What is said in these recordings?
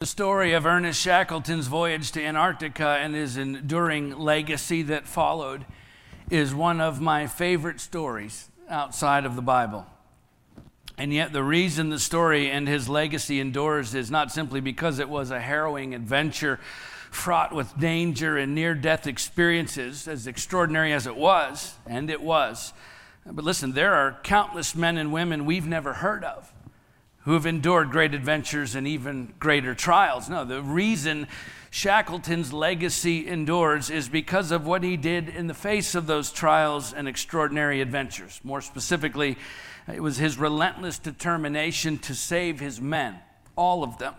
The story of Ernest Shackleton's voyage to Antarctica and his enduring legacy that followed is one of my favorite stories outside of the Bible. And yet, the reason the story and his legacy endures is not simply because it was a harrowing adventure fraught with danger and near death experiences, as extraordinary as it was, and it was. But listen, there are countless men and women we've never heard of who have endured great adventures and even greater trials. No, the reason Shackleton's legacy endures is because of what he did in the face of those trials and extraordinary adventures. More specifically, it was his relentless determination to save his men, all of them,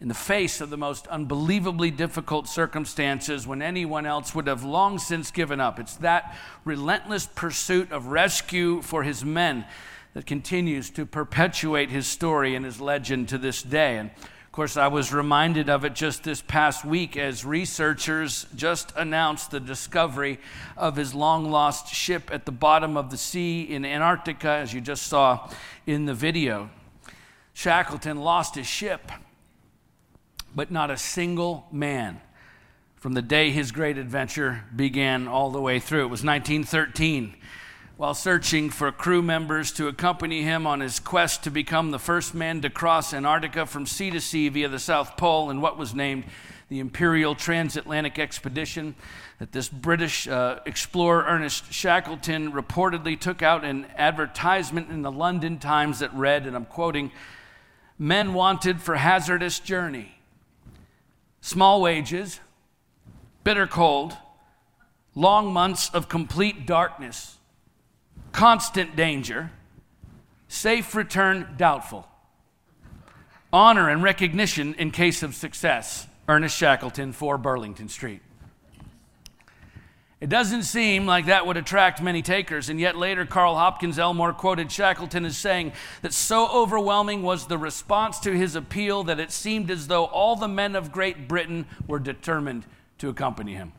in the face of the most unbelievably difficult circumstances when anyone else would have long since given up. It's that relentless pursuit of rescue for his men that continues to perpetuate his story and his legend to this day. And of course, I was reminded of it just this past week as researchers just announced the discovery of his long lost ship at the bottom of the sea in Antarctica, as you just saw in the video. Shackleton lost his ship, but not a single man from the day his great adventure began all the way through. It was 1913 while searching for crew members to accompany him on his quest to become the first man to cross Antarctica from sea to sea via the South Pole in what was named the Imperial Transatlantic Expedition that this British uh, explorer Ernest Shackleton reportedly took out an advertisement in the London Times that read, and I'm quoting, Men wanted for hazardous journey, small wages, bitter cold, long months of complete darkness constant danger, safe return doubtful, honor and recognition in case of success. Ernest Shackleton, 4 Burlington Street. It doesn't seem like that would attract many takers, and yet later Carl Hopkins Elmer quoted Shackleton as saying that so overwhelming was the response to his appeal that it seemed as though all the men of Great Britain were determined to accompany him.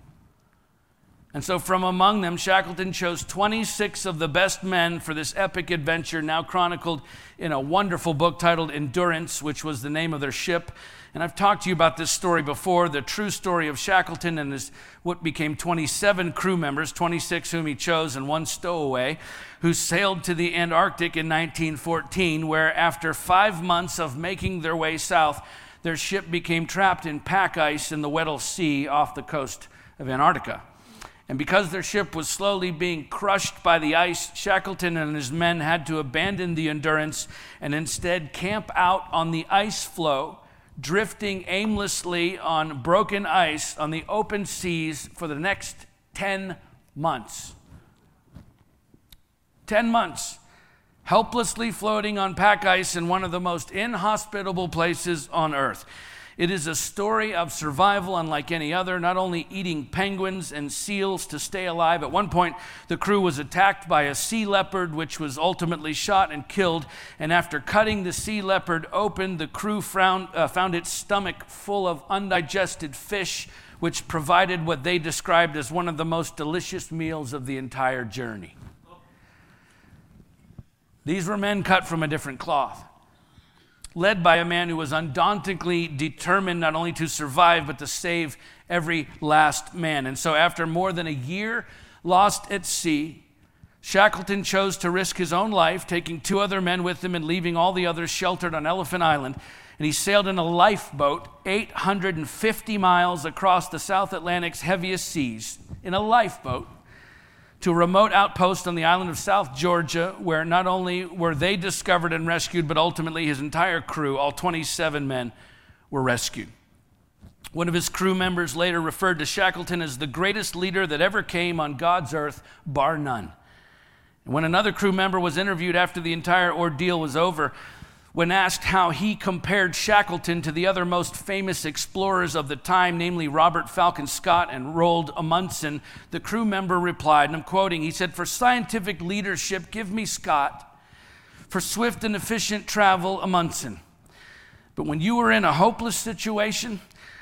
And so, from among them, Shackleton chose 26 of the best men for this epic adventure, now chronicled in a wonderful book titled Endurance, which was the name of their ship. And I've talked to you about this story before the true story of Shackleton and his what became 27 crew members, 26 whom he chose, and one stowaway, who sailed to the Antarctic in 1914, where after five months of making their way south, their ship became trapped in pack ice in the Weddell Sea off the coast of Antarctica. And because their ship was slowly being crushed by the ice, Shackleton and his men had to abandon the Endurance and instead camp out on the ice floe, drifting aimlessly on broken ice on the open seas for the next 10 months. 10 months, helplessly floating on pack ice in one of the most inhospitable places on earth. It is a story of survival unlike any other, not only eating penguins and seals to stay alive. At one point, the crew was attacked by a sea leopard, which was ultimately shot and killed. And after cutting the sea leopard open, the crew found, uh, found its stomach full of undigested fish, which provided what they described as one of the most delicious meals of the entire journey. These were men cut from a different cloth led by a man who was undauntingly determined not only to survive, but to save every last man. And so, after more than a year lost at sea, Shackleton chose to risk his own life, taking two other men with him and leaving all the others sheltered on Elephant Island. And he sailed in a lifeboat 850 miles across the South Atlantic's heaviest seas in a lifeboat to a remote outpost on the island of South Georgia, where not only were they discovered and rescued, but ultimately his entire crew, all 27 men, were rescued. One of his crew members later referred to Shackleton as the greatest leader that ever came on God's earth, bar none. When another crew member was interviewed after the entire ordeal was over, when asked how he compared Shackleton to the other most famous explorers of the time, namely Robert Falcon Scott and Roald Amundsen, the crew member replied, and I'm quoting, he said, For scientific leadership, give me Scott. For swift and efficient travel, Amundsen. But when you are in a hopeless situation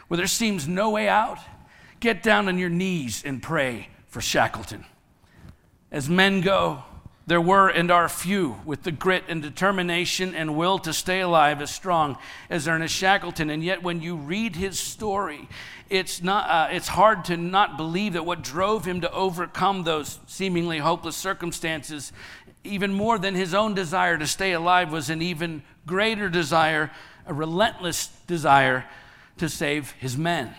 where there seems no way out, get down on your knees and pray for Shackleton. As men go, There were and are few with the grit and determination and will to stay alive as strong as Ernest Shackleton. And yet, when you read his story, it's, not, uh, it's hard to not believe that what drove him to overcome those seemingly hopeless circumstances, even more than his own desire to stay alive, was an even greater desire, a relentless desire to save his men.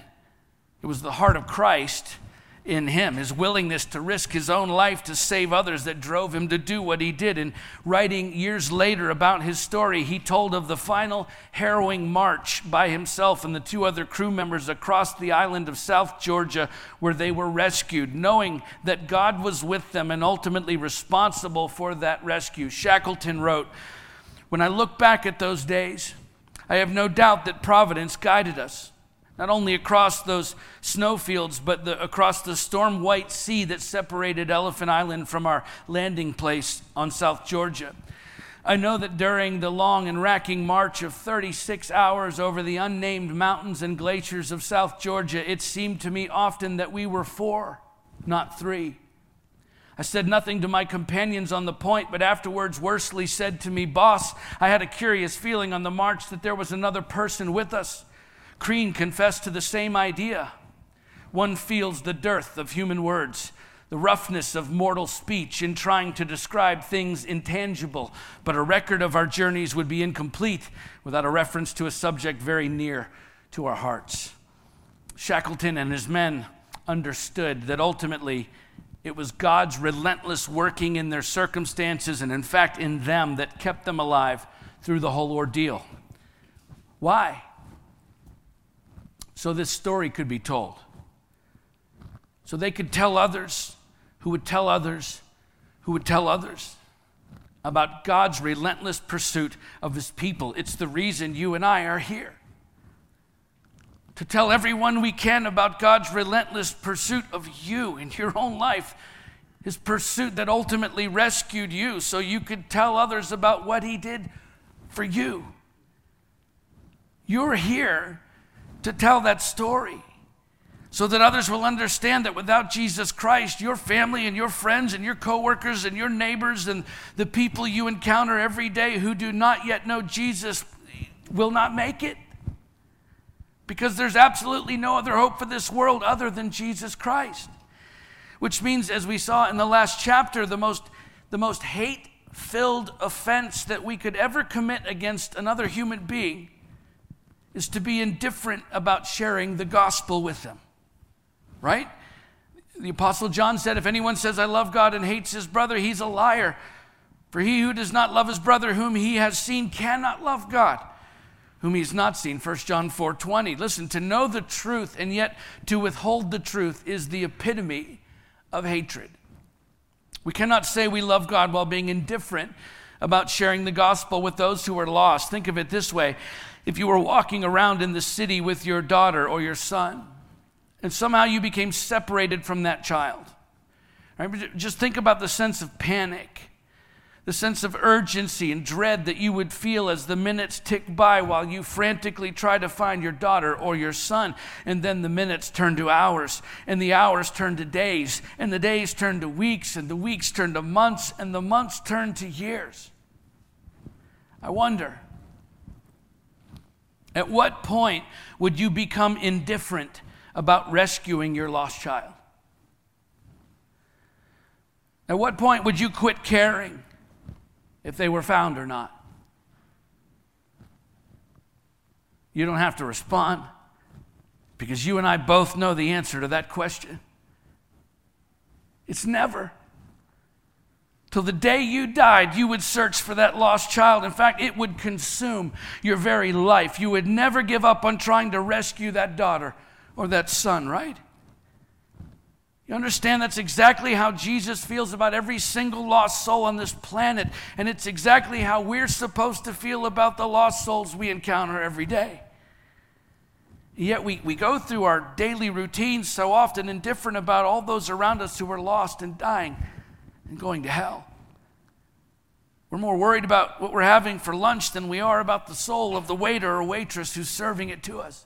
It was the heart of Christ in him, his willingness to risk his own life to save others that drove him to do what he did. And writing years later about his story, he told of the final harrowing march by himself and the two other crew members across the island of South Georgia where they were rescued, knowing that God was with them and ultimately responsible for that rescue. Shackleton wrote, When I look back at those days, I have no doubt that providence guided us not only across those snowfields, but the, across the storm white sea that separated Elephant Island from our landing place on South Georgia. I know that during the long and racking march of 36 hours over the unnamed mountains and glaciers of South Georgia, it seemed to me often that we were four, not three. I said nothing to my companions on the point, but afterwards Worsley said to me, Boss, I had a curious feeling on the march that there was another person with us. Crean confessed to the same idea. One feels the dearth of human words, the roughness of mortal speech in trying to describe things intangible, but a record of our journeys would be incomplete without a reference to a subject very near to our hearts. Shackleton and his men understood that ultimately it was God's relentless working in their circumstances and, in fact, in them that kept them alive through the whole ordeal. Why? So this story could be told. So they could tell others who would tell others who would tell others about God's relentless pursuit of his people. It's the reason you and I are here. To tell everyone we can about God's relentless pursuit of you in your own life, his pursuit that ultimately rescued you so you could tell others about what he did for you. You're here to tell that story so that others will understand that without Jesus Christ, your family and your friends and your coworkers and your neighbors and the people you encounter every day who do not yet know Jesus will not make it. Because there's absolutely no other hope for this world other than Jesus Christ. Which means, as we saw in the last chapter, the most, the most hate filled offense that we could ever commit against another human being is to be indifferent about sharing the gospel with them. Right? The Apostle John said, If anyone says, I love God and hates his brother, he's a liar. For he who does not love his brother whom he has seen cannot love God whom he has not seen 1 john 4 20 listen to know the truth and yet to withhold the truth is the epitome of hatred we cannot say we love god while being indifferent about sharing the gospel with those who are lost think of it this way if you were walking around in the city with your daughter or your son, and somehow you became separated from that child. Right? Just think about the sense of panic, the sense of urgency and dread that you would feel as the minutes tick by while you frantically try to find your daughter or your son. And then the minutes turn to hours, and the hours turn to days, and the days turn to weeks, and the weeks turn to months, and the months turn to years. I wonder at what point would you become indifferent about rescuing your lost child? At what point would you quit caring if they were found or not? You don't have to respond because you and I both know the answer to that question. It's never. Till the day you died, you would search for that lost child. In fact, it would consume your very life. You would never give up on trying to rescue that daughter or that son, right? You understand that's exactly how Jesus feels about every single lost soul on this planet, and it's exactly how we're supposed to feel about the lost souls we encounter every day. Yet we, we go through our daily routines so often indifferent about all those around us who are lost and dying and going to hell. We're more worried about what we're having for lunch than we are about the soul of the waiter or waitress who's serving it to us.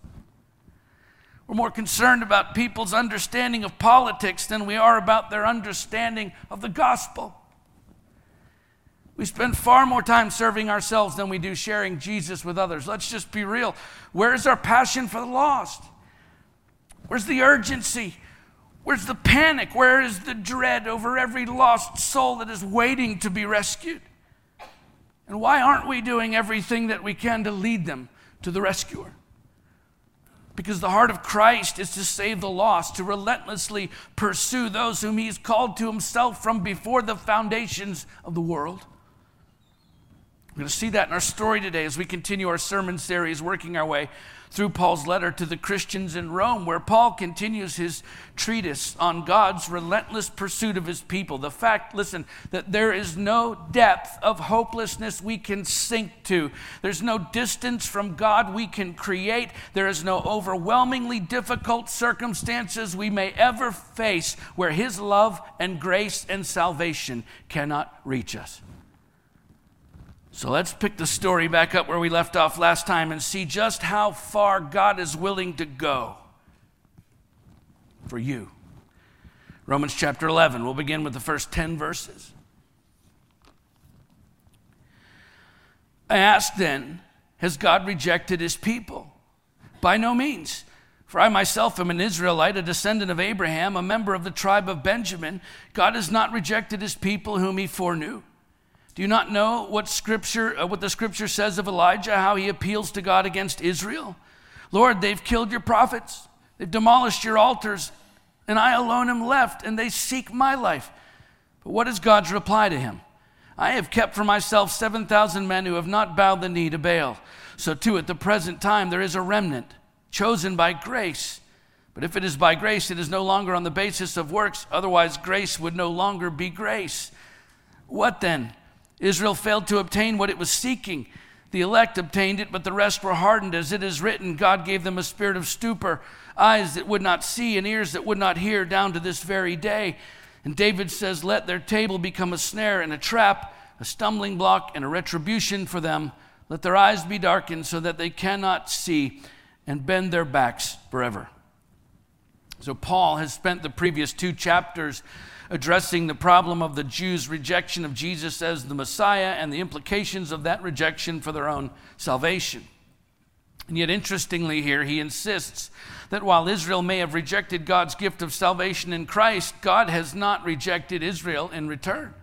We're more concerned about people's understanding of politics than we are about their understanding of the gospel. We spend far more time serving ourselves than we do sharing Jesus with others. Let's just be real. Where is our passion for the lost? Where's the urgency? Where's the panic? Where is the dread over every lost soul that is waiting to be rescued? And why aren't we doing everything that we can to lead them to the rescuer? Because the heart of Christ is to save the lost, to relentlessly pursue those whom He's called to Himself from before the foundations of the world. We're going to see that in our story today as we continue our sermon series, working our way through Paul's letter to the Christians in Rome, where Paul continues his treatise on God's relentless pursuit of his people. The fact, listen, that there is no depth of hopelessness we can sink to, there's no distance from God we can create, there is no overwhelmingly difficult circumstances we may ever face where his love and grace and salvation cannot reach us. So let's pick the story back up where we left off last time and see just how far God is willing to go for you. Romans chapter 11, we'll begin with the first 10 verses. I ask then, has God rejected his people? By no means. For I myself am an Israelite, a descendant of Abraham, a member of the tribe of Benjamin. God has not rejected his people whom he foreknew. Do you not know what scripture uh, what the scripture says of Elijah how he appeals to God against Israel? Lord, they've killed your prophets. They've demolished your altars, and I alone am left, and they seek my life. But what is God's reply to him? I have kept for myself 7,000 men who have not bowed the knee to Baal. So, too, at the present time, there is a remnant chosen by grace. But if it is by grace, it is no longer on the basis of works. Otherwise, grace would no longer be grace. What then? Israel failed to obtain what it was seeking. The elect obtained it, but the rest were hardened. As it is written, God gave them a spirit of stupor, eyes that would not see, and ears that would not hear, down to this very day. And David says, Let their table become a snare and a trap, a stumbling block and a retribution for them. Let their eyes be darkened so that they cannot see, and bend their backs forever. So, Paul has spent the previous two chapters addressing the problem of the Jews' rejection of Jesus as the Messiah and the implications of that rejection for their own salvation. And yet, interestingly, here, he insists that while Israel may have rejected God's gift of salvation in Christ, God has not rejected Israel in return.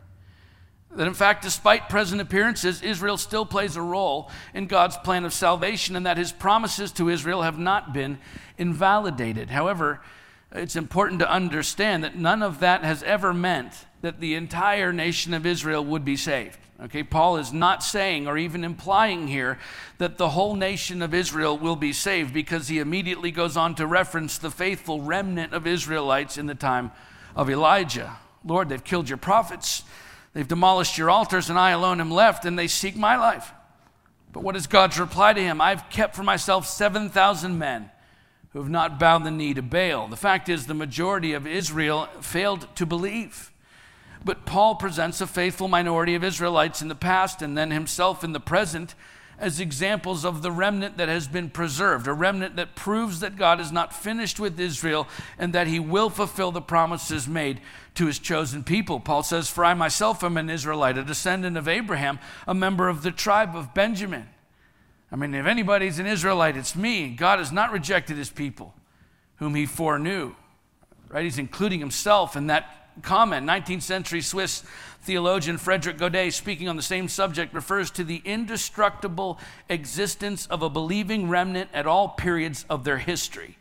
That in fact, despite present appearances, Israel still plays a role in God's plan of salvation, and that his promises to Israel have not been invalidated. However, it's important to understand that none of that has ever meant that the entire nation of Israel would be saved. Okay, Paul is not saying or even implying here that the whole nation of Israel will be saved because he immediately goes on to reference the faithful remnant of Israelites in the time of Elijah. Lord, they've killed your prophets, they've demolished your altars, and I alone am left, and they seek my life. But what is God's reply to him? I've kept for myself 7,000 men who have not bowed the knee to Baal. The fact is, the majority of Israel failed to believe. But Paul presents a faithful minority of Israelites in the past and then himself in the present as examples of the remnant that has been preserved, a remnant that proves that God is not finished with Israel and that he will fulfill the promises made to his chosen people. Paul says, For I myself am an Israelite, a descendant of Abraham, a member of the tribe of Benjamin. I mean, if anybody's an Israelite, it's me. God has not rejected his people whom he foreknew. Right? He's including himself in that comment. 19th century Swiss theologian Frederick Godet, speaking on the same subject, refers to the indestructible existence of a believing remnant at all periods of their history.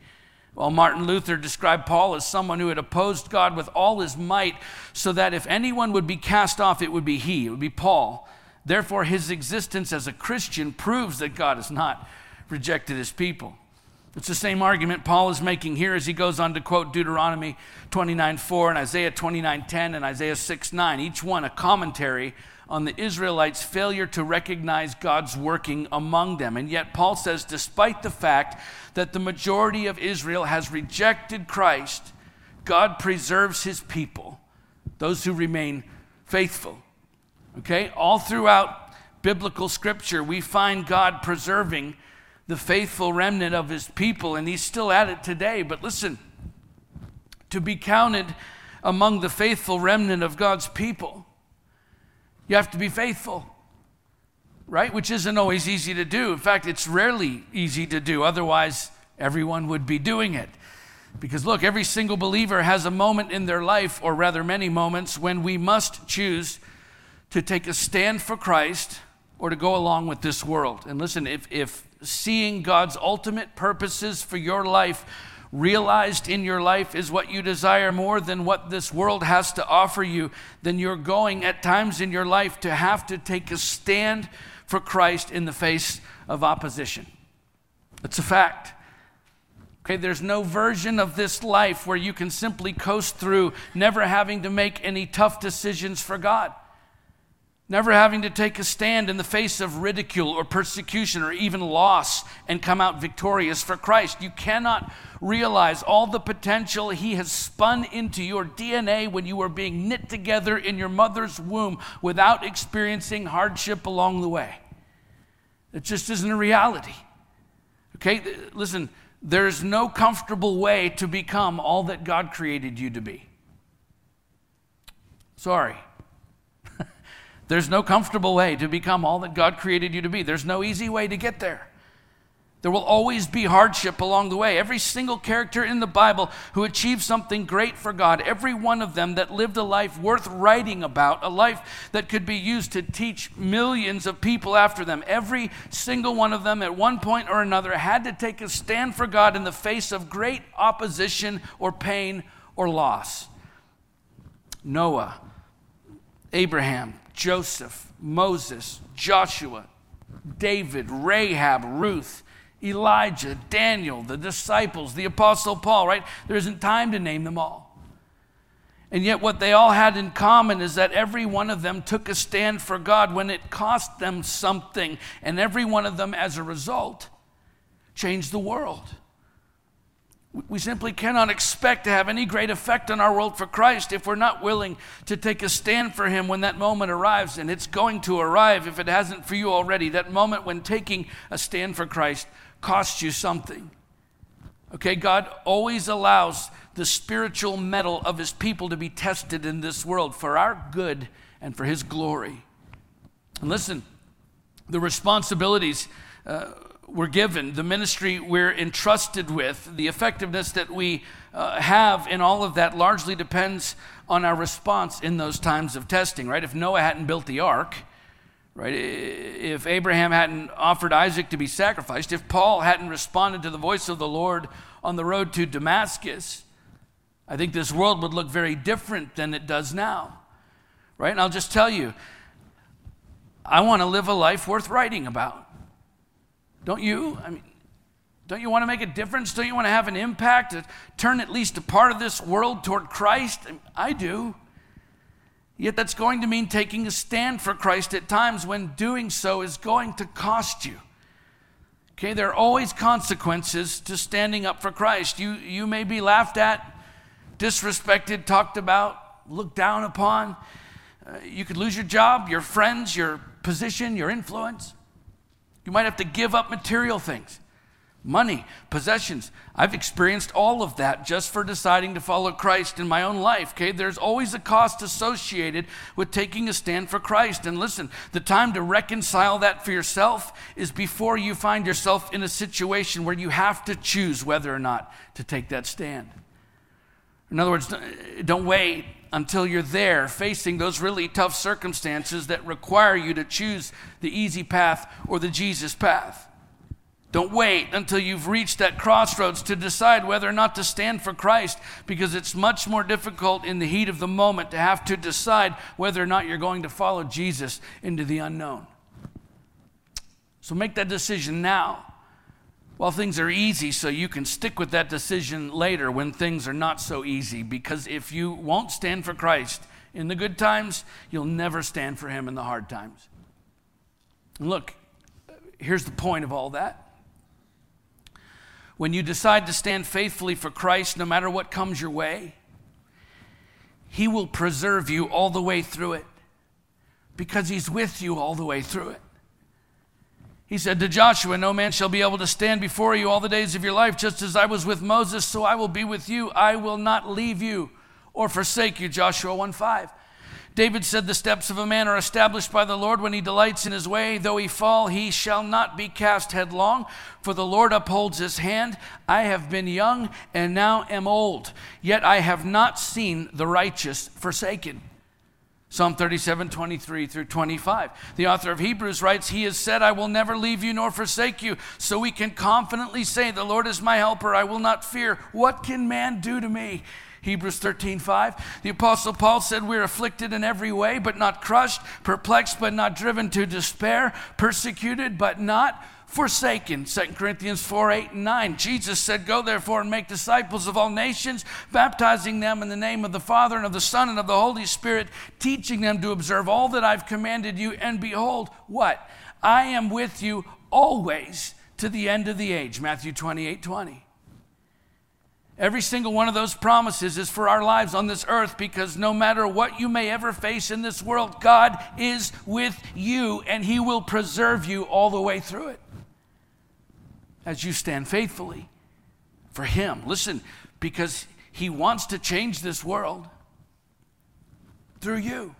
While Martin Luther described Paul as someone who had opposed God with all his might, so that if anyone would be cast off, it would be he, it would be Paul. Therefore, his existence as a Christian proves that God has not rejected his people. It's the same argument Paul is making here as he goes on to quote Deuteronomy 29:4 and Isaiah 29:10 and Isaiah 6:9, each one a commentary on the Israelites' failure to recognize God's working among them. And yet Paul says despite the fact that the majority of Israel has rejected Christ, God preserves his people, those who remain faithful. Okay? All throughout biblical scripture, we find God preserving the faithful remnant of his people, and he's still at it today. But listen, to be counted among the faithful remnant of God's people You have to be faithful, right? Which isn't always easy to do. In fact, it's rarely easy to do. Otherwise, everyone would be doing it. Because look, every single believer has a moment in their life, or rather many moments, when we must choose to take a stand for Christ or to go along with this world. And listen, if, if seeing God's ultimate purposes for your life realized in your life is what you desire more than what this world has to offer you, then you're going at times in your life to have to take a stand for Christ in the face of opposition. It's a fact. Okay, there's no version of this life where you can simply coast through, never having to make any tough decisions for God, never having to take a stand in the face of ridicule or persecution or even loss and come out victorious for Christ. You cannot realize all the potential He has spun into your DNA when you were being knit together in your mother's womb without experiencing hardship along the way. It just isn't a reality. Okay, listen there's no comfortable way to become all that God created you to be. Sorry. There's no comfortable way to become all that God created you to be. There's no easy way to get there. There will always be hardship along the way. Every single character in the Bible who achieved something great for God, every one of them that lived a life worth writing about, a life that could be used to teach millions of people after them, every single one of them at one point or another had to take a stand for God in the face of great opposition or pain or loss. Noah, Abraham, Joseph, Moses, Joshua, David, Rahab, Ruth, Elijah, Daniel, the disciples, the Apostle Paul, right? There isn't time to name them all. And yet, what they all had in common is that every one of them took a stand for God when it cost them something. And every one of them, as a result, changed the world. We simply cannot expect to have any great effect on our world for Christ if we're not willing to take a stand for Him when that moment arrives. And it's going to arrive if it hasn't for you already. That moment when taking a stand for Christ costs you something. Okay, God always allows the spiritual metal of his people to be tested in this world for our good and for his glory. And listen, the responsibilities uh, we're given, the ministry we're entrusted with, the effectiveness that we uh, have in all of that largely depends on our response in those times of testing, right? If Noah hadn't built the ark, right? If Abraham hadn't offered Isaac to be sacrificed, if Paul hadn't responded to the voice of the Lord on the road to Damascus, I think this world would look very different than it does now, right? And I'll just tell you, I want to live a life worth writing about. Don't you? I mean, don't you want to make a difference? Don't you want to have an impact, turn at least a part of this world toward Christ? I do. Yet that's going to mean taking a stand for Christ at times when doing so is going to cost you. Okay, there are always consequences to standing up for Christ. You, you may be laughed at, disrespected, talked about, looked down upon. Uh, you could lose your job, your friends, your position, your influence. You might have to give up material things money, possessions. I've experienced all of that just for deciding to follow Christ in my own life. Okay, there's always a cost associated with taking a stand for Christ. And listen, the time to reconcile that for yourself is before you find yourself in a situation where you have to choose whether or not to take that stand. In other words, don't wait until you're there facing those really tough circumstances that require you to choose the easy path or the Jesus path. Don't wait until you've reached that crossroads to decide whether or not to stand for Christ because it's much more difficult in the heat of the moment to have to decide whether or not you're going to follow Jesus into the unknown. So make that decision now while things are easy so you can stick with that decision later when things are not so easy because if you won't stand for Christ in the good times, you'll never stand for Him in the hard times. And look, here's the point of all that when you decide to stand faithfully for Christ, no matter what comes your way, He will preserve you all the way through it because He's with you all the way through it. He said to Joshua, No man shall be able to stand before you all the days of your life, just as I was with Moses, so I will be with you. I will not leave you or forsake you. Joshua 1 5. David said, The steps of a man are established by the Lord when he delights in his way. Though he fall, he shall not be cast headlong, for the Lord upholds his hand. I have been young and now am old, yet I have not seen the righteous forsaken. Psalm 37, 23 through 25. The author of Hebrews writes, He has said, I will never leave you nor forsake you. So we can confidently say, The Lord is my helper. I will not fear. What can man do to me? Hebrews 13, 5. The Apostle Paul said, We're afflicted in every way, but not crushed, perplexed, but not driven to despair, persecuted, but not forsaken. 2 Corinthians 4, 8, and 9. Jesus said, Go therefore and make disciples of all nations, baptizing them in the name of the Father and of the Son and of the Holy Spirit, teaching them to observe all that I've commanded you. And behold, what? I am with you always to the end of the age. Matthew 28, 20. Every single one of those promises is for our lives on this earth because no matter what you may ever face in this world, God is with you and He will preserve you all the way through it as you stand faithfully for Him. Listen, because He wants to change this world through you.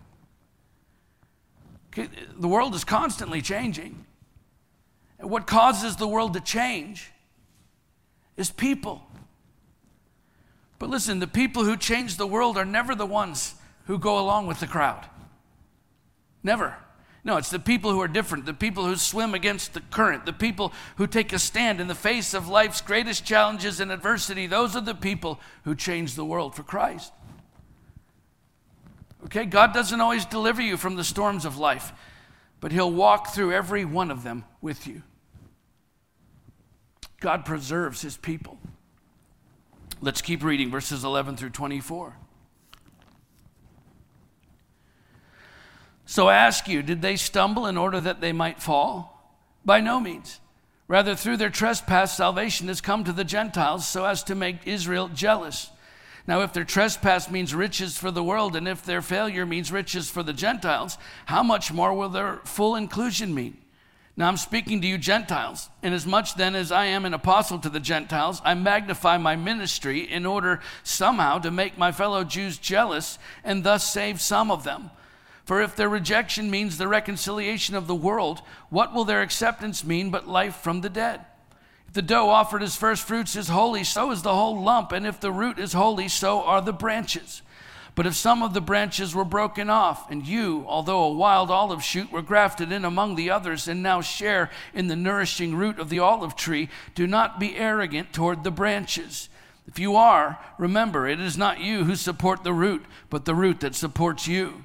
The world is constantly changing. And what causes the world to change is people. But listen, the people who change the world are never the ones who go along with the crowd. Never. No, it's the people who are different, the people who swim against the current, the people who take a stand in the face of life's greatest challenges and adversity. Those are the people who change the world for Christ. Okay, God doesn't always deliver you from the storms of life, but He'll walk through every one of them with you. God preserves His people. Let's keep reading verses 11 through 24. So I ask you, did they stumble in order that they might fall? By no means. Rather, through their trespass, salvation has come to the Gentiles so as to make Israel jealous. Now, if their trespass means riches for the world, and if their failure means riches for the Gentiles, how much more will their full inclusion mean? Now I'm speaking to you Gentiles. Inasmuch then as I am an apostle to the Gentiles, I magnify my ministry in order somehow to make my fellow Jews jealous and thus save some of them. For if their rejection means the reconciliation of the world, what will their acceptance mean but life from the dead? If the dough offered as first fruits is holy, so is the whole lump, and if the root is holy, so are the branches. But if some of the branches were broken off, and you, although a wild olive shoot, were grafted in among the others, and now share in the nourishing root of the olive tree, do not be arrogant toward the branches. If you are, remember, it is not you who support the root, but the root that supports you.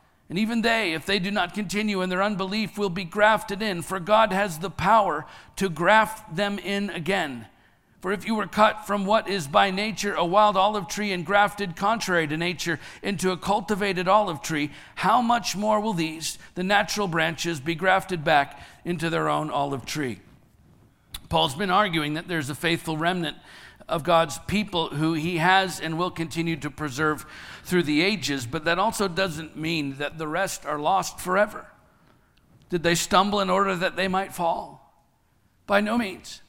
And even they, if they do not continue in their unbelief, will be grafted in, for God has the power to graft them in again. For if you were cut from what is by nature a wild olive tree and grafted contrary to nature into a cultivated olive tree, how much more will these, the natural branches, be grafted back into their own olive tree? Paul's been arguing that there's a faithful remnant of God's people who he has and will continue to preserve through the ages, but that also doesn't mean that the rest are lost forever. Did they stumble in order that they might fall? By no means.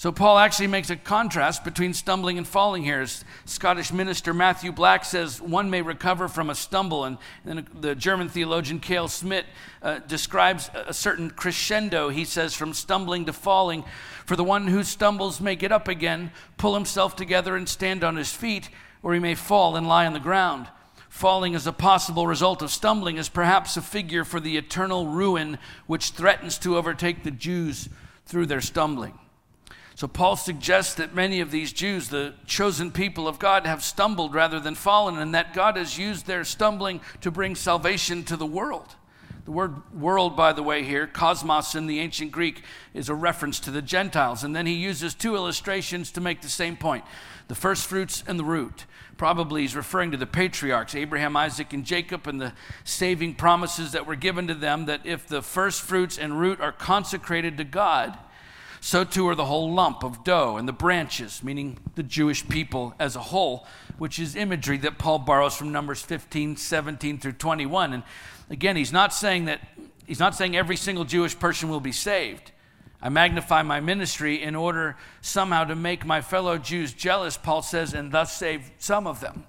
So, Paul actually makes a contrast between stumbling and falling here. As Scottish minister Matthew Black says, one may recover from a stumble. And then the German theologian Cale Smith uh, describes a certain crescendo, he says, from stumbling to falling. For the one who stumbles may get up again, pull himself together, and stand on his feet, or he may fall and lie on the ground. Falling as a possible result of stumbling is perhaps a figure for the eternal ruin which threatens to overtake the Jews through their stumbling. So Paul suggests that many of these Jews, the chosen people of God, have stumbled rather than fallen, and that God has used their stumbling to bring salvation to the world. The word world, by the way, here, cosmos in the ancient Greek, is a reference to the Gentiles. And then he uses two illustrations to make the same point the first fruits and the root. Probably he's referring to the patriarchs, Abraham, Isaac, and Jacob, and the saving promises that were given to them that if the first fruits and root are consecrated to God, so too are the whole lump of dough and the branches, meaning the Jewish people as a whole, which is imagery that Paul borrows from Numbers 15, 17 through 21. And again, he's not saying that he's not saying every single Jewish person will be saved. I magnify my ministry in order somehow to make my fellow Jews jealous, Paul says, and thus save some of them.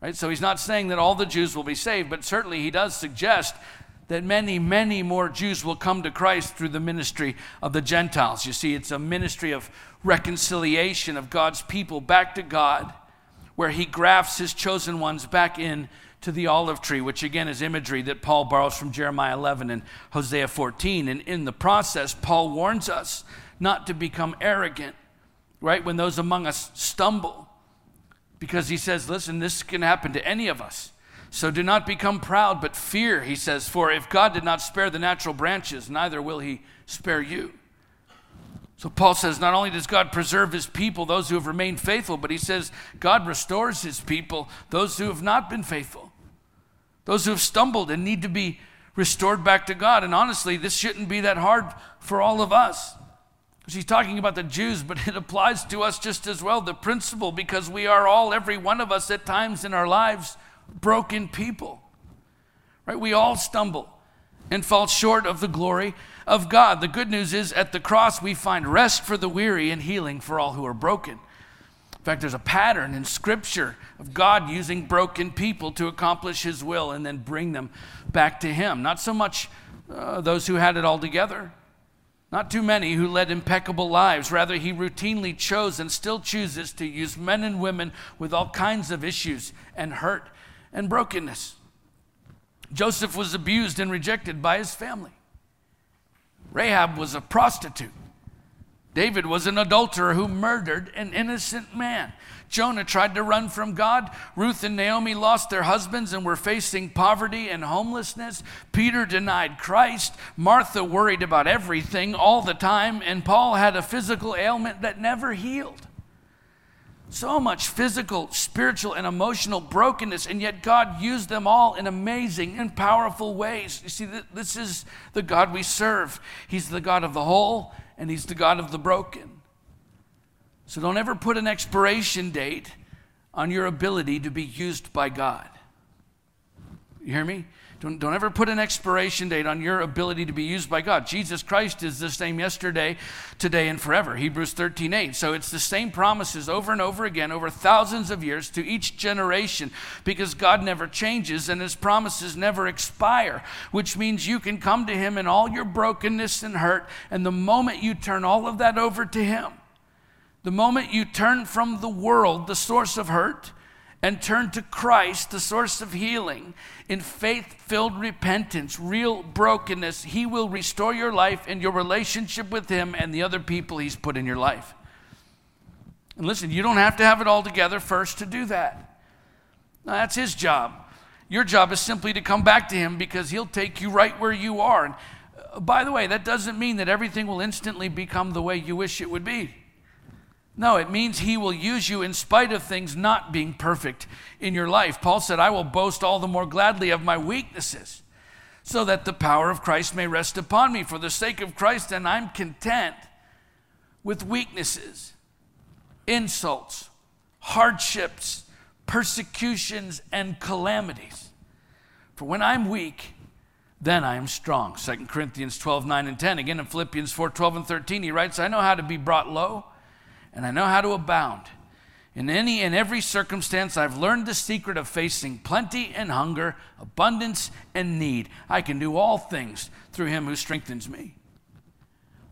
Right? So he's not saying that all the Jews will be saved, but certainly he does suggest that many, many more Jews will come to Christ through the ministry of the Gentiles. You see, it's a ministry of reconciliation of God's people back to God, where he grafts his chosen ones back in to the olive tree, which again is imagery that Paul borrows from Jeremiah 11 and Hosea 14. And in the process, Paul warns us not to become arrogant, right? When those among us stumble, because he says, listen, this can happen to any of us. So do not become proud, but fear, he says, for if God did not spare the natural branches, neither will he spare you. So Paul says not only does God preserve his people, those who have remained faithful, but he says God restores his people, those who have not been faithful, those who have stumbled and need to be restored back to God. And honestly, this shouldn't be that hard for all of us. She's talking about the Jews, but it applies to us just as well, the principle, because we are all, every one of us at times in our lives, broken people. Right? We all stumble and fall short of the glory of God. The good news is at the cross we find rest for the weary and healing for all who are broken. In fact, there's a pattern in Scripture of God using broken people to accomplish His will and then bring them back to Him. Not so much uh, those who had it all together, not too many who led impeccable lives. Rather, He routinely chose and still chooses to use men and women with all kinds of issues and hurt and brokenness. Joseph was abused and rejected by his family. Rahab was a prostitute. David was an adulterer who murdered an innocent man. Jonah tried to run from God. Ruth and Naomi lost their husbands and were facing poverty and homelessness. Peter denied Christ. Martha worried about everything all the time. And Paul had a physical ailment that never healed. So much physical, spiritual, and emotional brokenness, and yet God used them all in amazing and powerful ways. You see, this is the God we serve. He's the God of the whole, and He's the God of the broken. So don't ever put an expiration date on your ability to be used by God. You hear me? Don't, don't ever put an expiration date on your ability to be used by God. Jesus Christ is the same yesterday, today, and forever. Hebrews 13 8. So it's the same promises over and over again, over thousands of years to each generation, because God never changes and his promises never expire, which means you can come to him in all your brokenness and hurt. And the moment you turn all of that over to him, the moment you turn from the world, the source of hurt, and turn to Christ, the source of healing, in faith filled repentance, real brokenness, He will restore your life and your relationship with Him and the other people He's put in your life. And listen, you don't have to have it all together first to do that. Now, that's His job. Your job is simply to come back to Him because He'll take you right where you are. And by the way, that doesn't mean that everything will instantly become the way you wish it would be. No, it means he will use you in spite of things not being perfect in your life. Paul said, I will boast all the more gladly of my weaknesses, so that the power of Christ may rest upon me. For the sake of Christ, and I'm content with weaknesses, insults, hardships, persecutions, and calamities. For when I'm weak, then I am strong. 2 Corinthians 12, 9 and 10. Again in Philippians 4, 12 and 13, he writes, I know how to be brought low and I know how to abound. In any and every circumstance, I've learned the secret of facing plenty and hunger, abundance and need. I can do all things through him who strengthens me.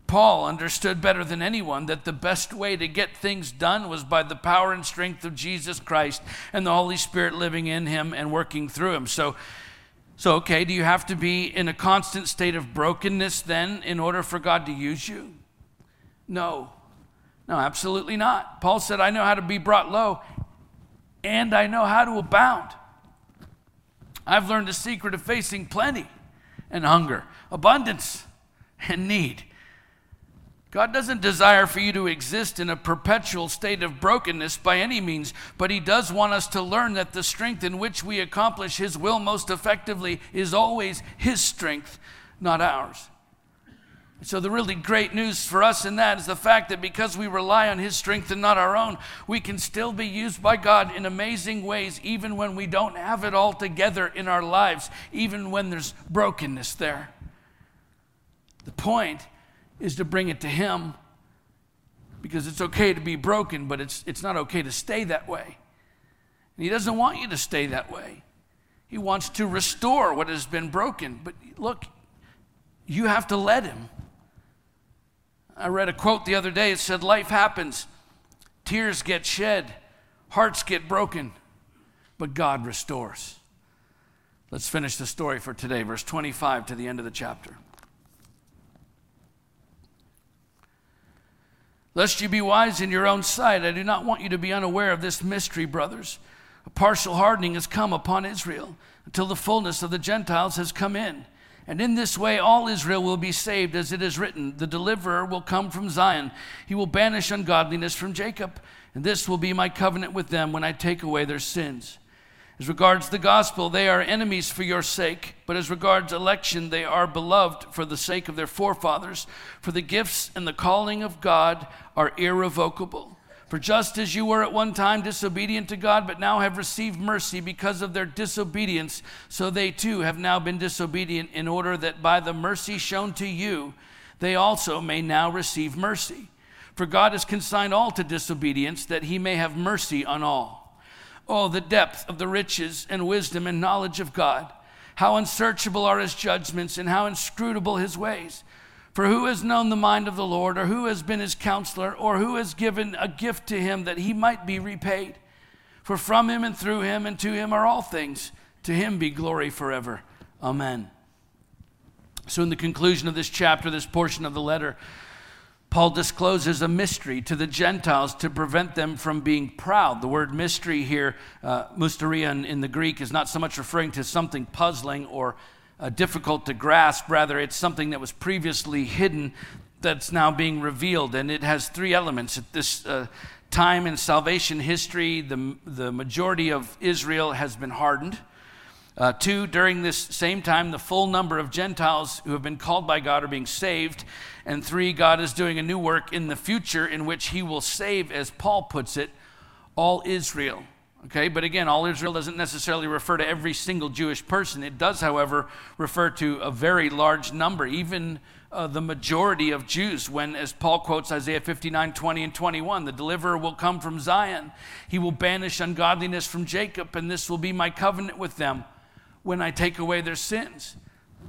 Paul understood better than anyone that the best way to get things done was by the power and strength of Jesus Christ and the Holy Spirit living in him and working through him. So, so okay, do you have to be in a constant state of brokenness then in order for God to use you? No. No, absolutely not. Paul said, I know how to be brought low and I know how to abound. I've learned the secret of facing plenty and hunger, abundance and need. God doesn't desire for you to exist in a perpetual state of brokenness by any means, but He does want us to learn that the strength in which we accomplish His will most effectively is always His strength, not ours. So, the really great news for us in that is the fact that because we rely on His strength and not our own, we can still be used by God in amazing ways, even when we don't have it all together in our lives, even when there's brokenness there. The point is to bring it to Him because it's okay to be broken, but it's, it's not okay to stay that way. And He doesn't want you to stay that way. He wants to restore what has been broken. But look, you have to let Him. I read a quote the other day. It said, Life happens, tears get shed, hearts get broken, but God restores. Let's finish the story for today, verse 25 to the end of the chapter. Lest you be wise in your own sight, I do not want you to be unaware of this mystery, brothers. A partial hardening has come upon Israel until the fullness of the Gentiles has come in. And in this way, all Israel will be saved, as it is written The deliverer will come from Zion. He will banish ungodliness from Jacob. And this will be my covenant with them when I take away their sins. As regards the gospel, they are enemies for your sake, but as regards election, they are beloved for the sake of their forefathers. For the gifts and the calling of God are irrevocable. For just as you were at one time disobedient to God, but now have received mercy because of their disobedience, so they too have now been disobedient, in order that by the mercy shown to you, they also may now receive mercy. For God has consigned all to disobedience, that he may have mercy on all. Oh, the depth of the riches and wisdom and knowledge of God! How unsearchable are his judgments, and how inscrutable his ways! For who has known the mind of the Lord, or who has been his counselor, or who has given a gift to him that he might be repaid? For from him and through him and to him are all things. To him be glory forever. Amen. So, in the conclusion of this chapter, this portion of the letter, Paul discloses a mystery to the Gentiles to prevent them from being proud. The word mystery here, uh, in, in the Greek, is not so much referring to something puzzling or uh, difficult to grasp. Rather, it's something that was previously hidden that's now being revealed. And it has three elements. At this uh, time in salvation history, the, the majority of Israel has been hardened. Uh, two, during this same time, the full number of Gentiles who have been called by God are being saved. And three, God is doing a new work in the future in which he will save, as Paul puts it, all Israel. Okay, but again, all Israel doesn't necessarily refer to every single Jewish person. It does, however, refer to a very large number, even uh, the majority of Jews. When, as Paul quotes Isaiah 59 20 and 21, the deliverer will come from Zion. He will banish ungodliness from Jacob, and this will be my covenant with them when I take away their sins.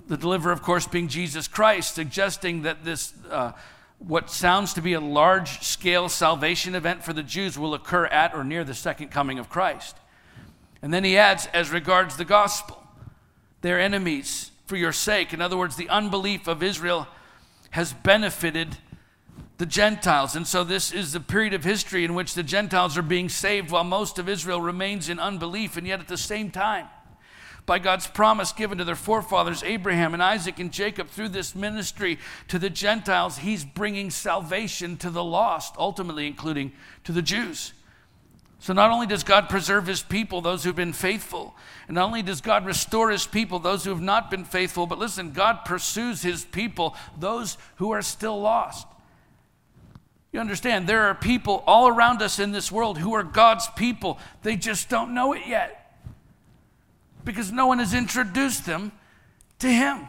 The deliverer, of course, being Jesus Christ, suggesting that this. Uh, what sounds to be a large scale salvation event for the Jews will occur at or near the second coming of Christ. And then he adds, as regards the gospel, their enemies for your sake. In other words, the unbelief of Israel has benefited the Gentiles. And so this is the period of history in which the Gentiles are being saved while most of Israel remains in unbelief. And yet at the same time, by God's promise given to their forefathers, Abraham and Isaac and Jacob, through this ministry to the Gentiles, He's bringing salvation to the lost, ultimately, including to the Jews. So, not only does God preserve His people, those who've been faithful, and not only does God restore His people, those who have not been faithful, but listen, God pursues His people, those who are still lost. You understand, there are people all around us in this world who are God's people. They just don't know it yet because no one has introduced them to Him.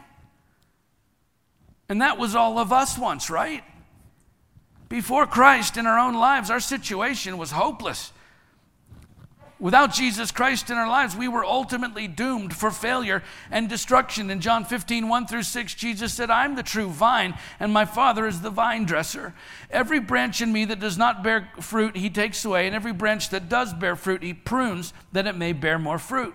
And that was all of us once, right? Before Christ in our own lives, our situation was hopeless. Without Jesus Christ in our lives, we were ultimately doomed for failure and destruction. In John 15, 1 through 6, Jesus said, I'm the true vine, and my Father is the vine dresser. Every branch in me that does not bear fruit, he takes away, and every branch that does bear fruit, he prunes that it may bear more fruit.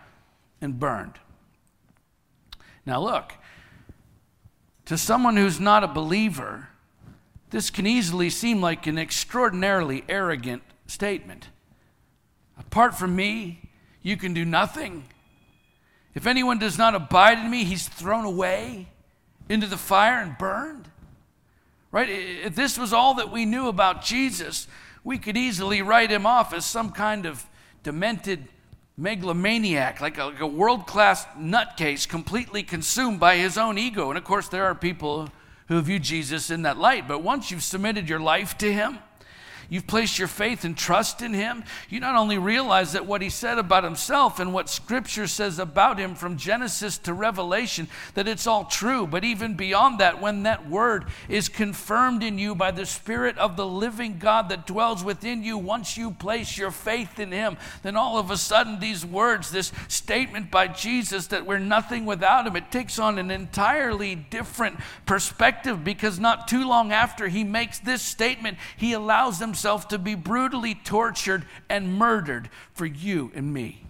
and burned. Now, look, to someone who's not a believer, this can easily seem like an extraordinarily arrogant statement. Apart from me, you can do nothing. If anyone does not abide in me, he's thrown away into the fire and burned. Right? If this was all that we knew about Jesus, we could easily write him off as some kind of demented megalomaniac, like a, like a world class nutcase, completely consumed by his own ego. And of course, there are people who view Jesus in that light. But once you've submitted your life to him, you've placed your faith and trust in him, you not only realize that what he said about himself and what scripture says about him from Genesis to Revelation, that it's all true, but even beyond that, when that word is confirmed in you by the Spirit of the living God that dwells within you, once you place your faith in him, then all of a sudden these words, this statement by Jesus that we're nothing without him, it takes on an entirely different perspective because not too long after he makes this statement, he allows them himself to be brutally tortured and murdered for you and me.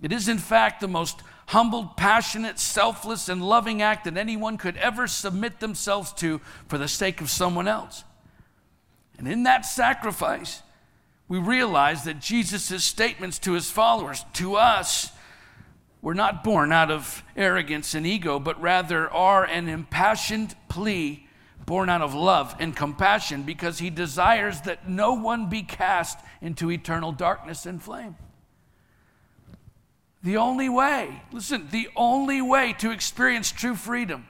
It is, in fact, the most humbled, passionate, selfless, and loving act that anyone could ever submit themselves to for the sake of someone else. And in that sacrifice, we realize that Jesus' statements to his followers, to us, were not born out of arrogance and ego, but rather are an impassioned plea born out of love and compassion because he desires that no one be cast into eternal darkness and flame. The only way, listen, the only way to experience true freedom,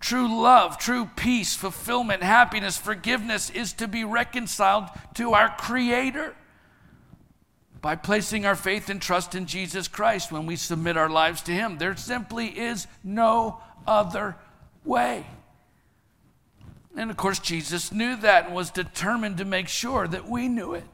true love, true peace, fulfillment, happiness, forgiveness is to be reconciled to our Creator by placing our faith and trust in Jesus Christ when we submit our lives to Him. There simply is no other way. And of course, Jesus knew that and was determined to make sure that we knew it.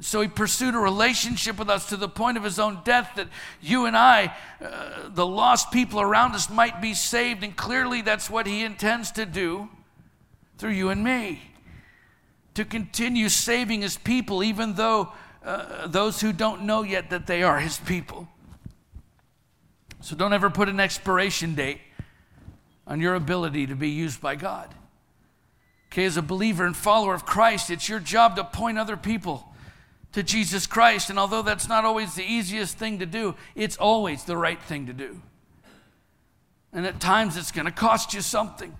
So he pursued a relationship with us to the point of his own death that you and I, uh, the lost people around us, might be saved. And clearly, that's what he intends to do through you and me. To continue saving his people, even though uh, those who don't know yet that they are his people. So don't ever put an expiration date on your ability to be used by God. Okay, as a believer and follower of Christ, it's your job to point other people to Jesus Christ. And although that's not always the easiest thing to do, it's always the right thing to do. And at times it's going to cost you something.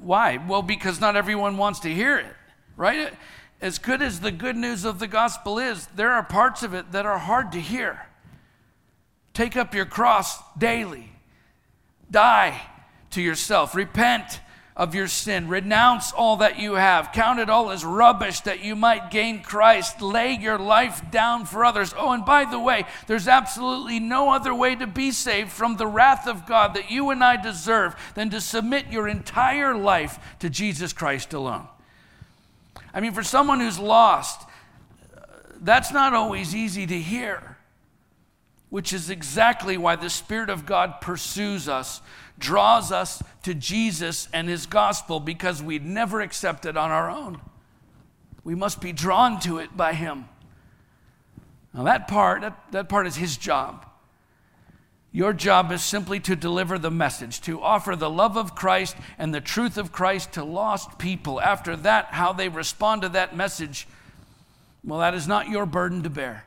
Why? Well, because not everyone wants to hear it, right? As good as the good news of the gospel is, there are parts of it that are hard to hear. Take up your cross daily. Die to yourself. Repent of your sin. Renounce all that you have. Count it all as rubbish that you might gain Christ. Lay your life down for others. Oh, and by the way, there's absolutely no other way to be saved from the wrath of God that you and I deserve than to submit your entire life to Jesus Christ alone. I mean, for someone who's lost, that's not always easy to hear which is exactly why the Spirit of God pursues us, draws us to Jesus and His gospel because we'd never accept it on our own. We must be drawn to it by Him. Now, that part, that, that part is His job. Your job is simply to deliver the message, to offer the love of Christ and the truth of Christ to lost people. After that, how they respond to that message, well, that is not your burden to bear.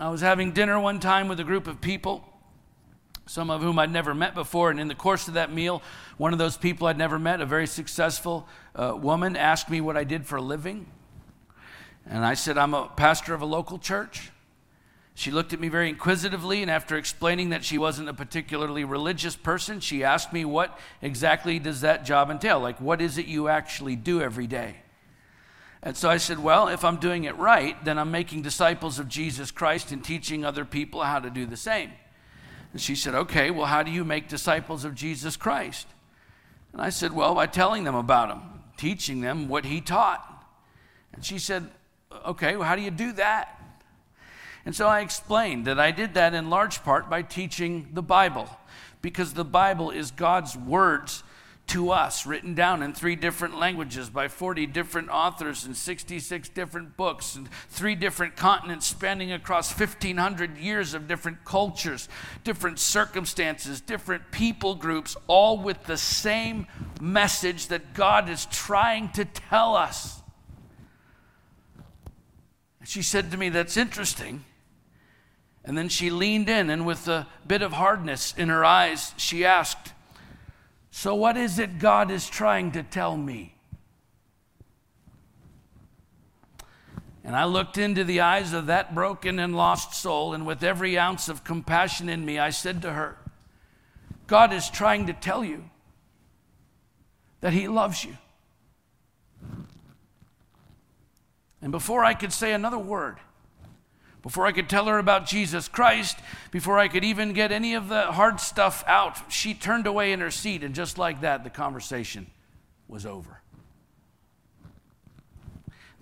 I was having dinner one time with a group of people, some of whom I'd never met before. And in the course of that meal, one of those people I'd never met, a very successful uh, woman, asked me what I did for a living. And I said, I'm a pastor of a local church. She looked at me very inquisitively, and after explaining that she wasn't a particularly religious person, she asked me, What exactly does that job entail? Like, what is it you actually do every day? And so I said, Well, if I'm doing it right, then I'm making disciples of Jesus Christ and teaching other people how to do the same. And she said, Okay, well, how do you make disciples of Jesus Christ? And I said, Well, by telling them about him, teaching them what he taught. And she said, okay, well, how do you do that? And so I explained that I did that in large part by teaching the Bible, because the Bible is God's words to us, written down in three different languages by 40 different authors and 66 different books, and three different continents spanning across 1,500 years of different cultures, different circumstances, different people groups, all with the same message that God is trying to tell us. She said to me, That's interesting. And then she leaned in, and with a bit of hardness in her eyes, she asked, so, what is it God is trying to tell me? And I looked into the eyes of that broken and lost soul, and with every ounce of compassion in me, I said to her, God is trying to tell you that He loves you. And before I could say another word, before I could tell her about Jesus Christ, before I could even get any of the hard stuff out, she turned away in her seat, and just like that, the conversation was over.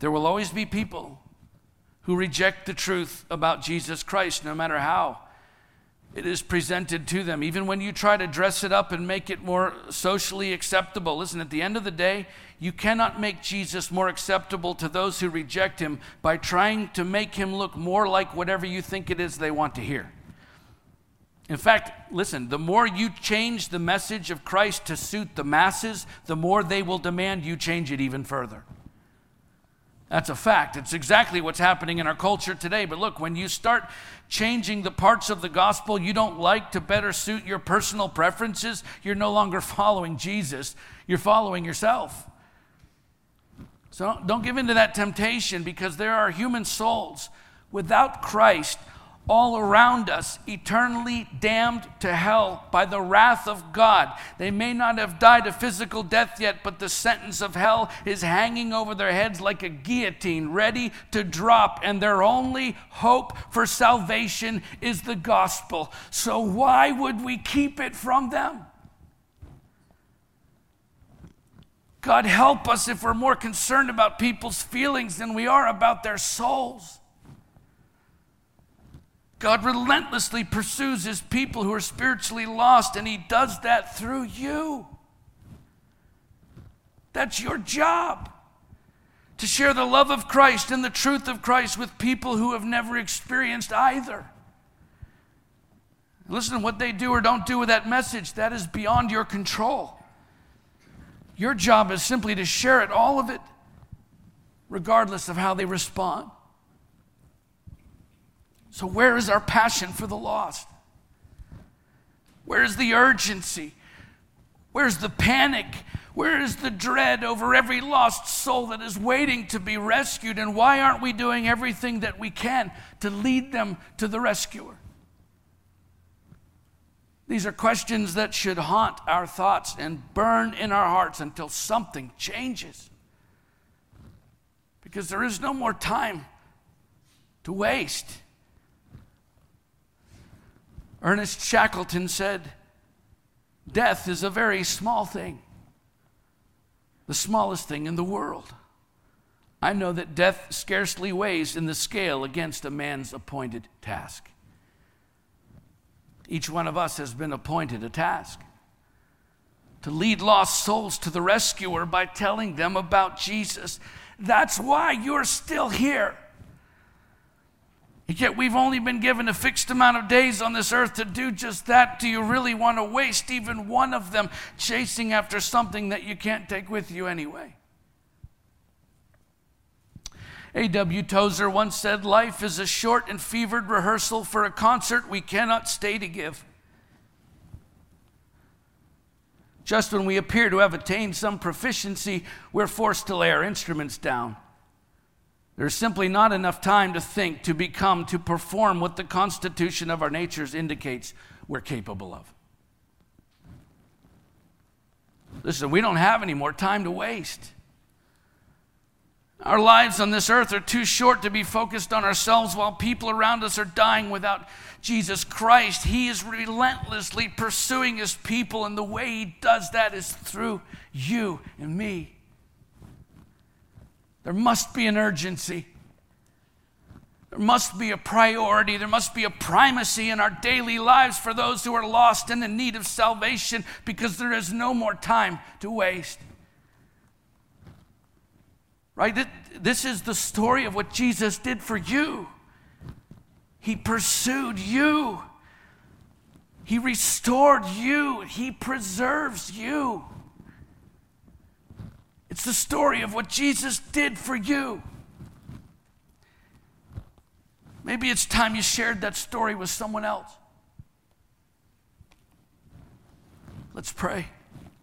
There will always be people who reject the truth about Jesus Christ, no matter how it is presented to them, even when you try to dress it up and make it more socially acceptable. Listen, at the end of the day, you cannot make Jesus more acceptable to those who reject him by trying to make him look more like whatever you think it is they want to hear. In fact, listen, the more you change the message of Christ to suit the masses, the more they will demand you change it even further. That's a fact. It's exactly what's happening in our culture today. But look, when you start changing the parts of the gospel you don't like to better suit your personal preferences, you're no longer following Jesus, you're following yourself. So don't give in to that temptation because there are human souls without Christ all around us, eternally damned to hell by the wrath of God. They may not have died a physical death yet, but the sentence of hell is hanging over their heads like a guillotine, ready to drop, and their only hope for salvation is the gospel. So, why would we keep it from them? God, help us if we're more concerned about people's feelings than we are about their souls. God relentlessly pursues his people who are spiritually lost, and he does that through you. That's your job to share the love of Christ and the truth of Christ with people who have never experienced either. Listen, to what they do or don't do with that message, that is beyond your control. Your job is simply to share it, all of it, regardless of how they respond. So, where is our passion for the lost? Where is the urgency? Where's the panic? Where is the dread over every lost soul that is waiting to be rescued? And why aren't we doing everything that we can to lead them to the rescuer? These are questions that should haunt our thoughts and burn in our hearts until something changes. Because there is no more time to waste. Ernest Shackleton said, Death is a very small thing, the smallest thing in the world. I know that death scarcely weighs in the scale against a man's appointed task. Each one of us has been appointed a task to lead lost souls to the rescuer by telling them about Jesus. That's why you're still here. Yet we've only been given a fixed amount of days on this earth to do just that. Do you really want to waste even one of them chasing after something that you can't take with you anyway? A.W. Tozer once said, Life is a short and fevered rehearsal for a concert we cannot stay to give. Just when we appear to have attained some proficiency, we're forced to lay our instruments down. There's simply not enough time to think, to become, to perform what the constitution of our natures indicates we're capable of. Listen, we don't have any more time to waste. Our lives on this earth are too short to be focused on ourselves while people around us are dying without Jesus Christ. He is relentlessly pursuing his people, and the way he does that is through you and me. There must be an urgency. There must be a priority, there must be a primacy in our daily lives for those who are lost and in need of salvation because there is no more time to waste. Right? This is the story of what Jesus did for you. He pursued you. He restored you. He preserves you. It's the story of what Jesus did for you. Maybe it's time you shared that story with someone else. Let's pray.